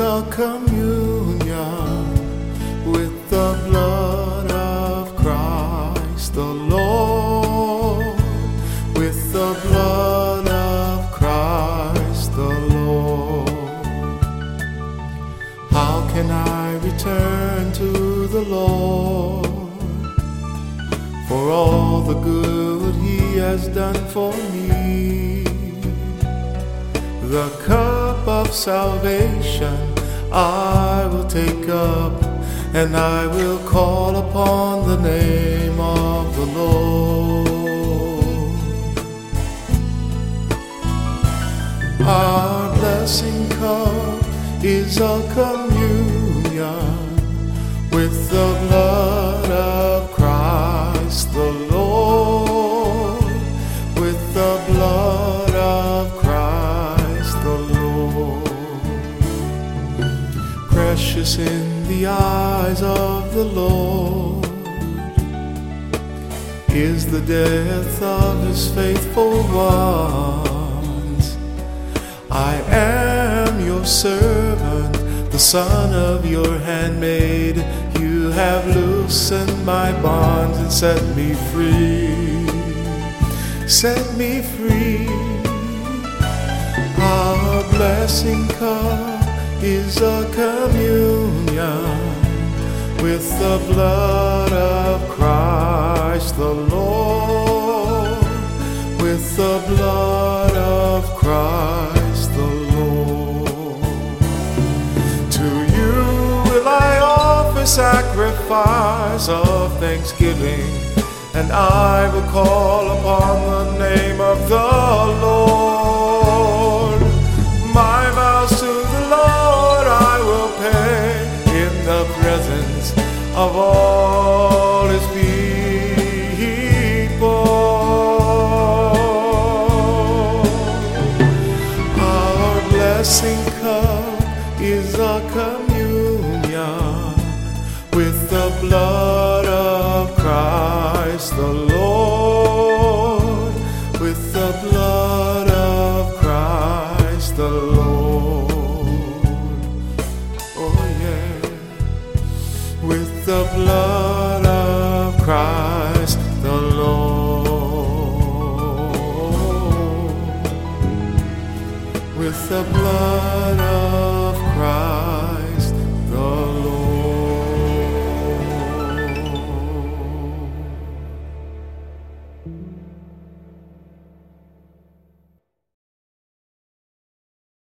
our communion with the blood of Christ the Lord, with the blood of Christ the Lord. How can I return to the Lord for all the good He has done for me? The cup salvation I will take up, and I will call upon the name of the Lord. Our blessing cup is a communion with the blood Precious in the eyes of the Lord is the death of his faithful ones. I am your servant, the son of your handmaid. You have loosened my bonds and set me free. Set me free. Our blessing cup is a communion with the blood of Christ the Lord, with the blood of Christ the Lord. To you will I offer sacrifice of thanksgiving, and I will call upon the name of the Lord. The presence of all his people. Our blessing cup is a communion with the blood of Christ the Lord, with the blood of Christ the Lord. the blood of Christ the Lord. With the blood of Christ the Lord.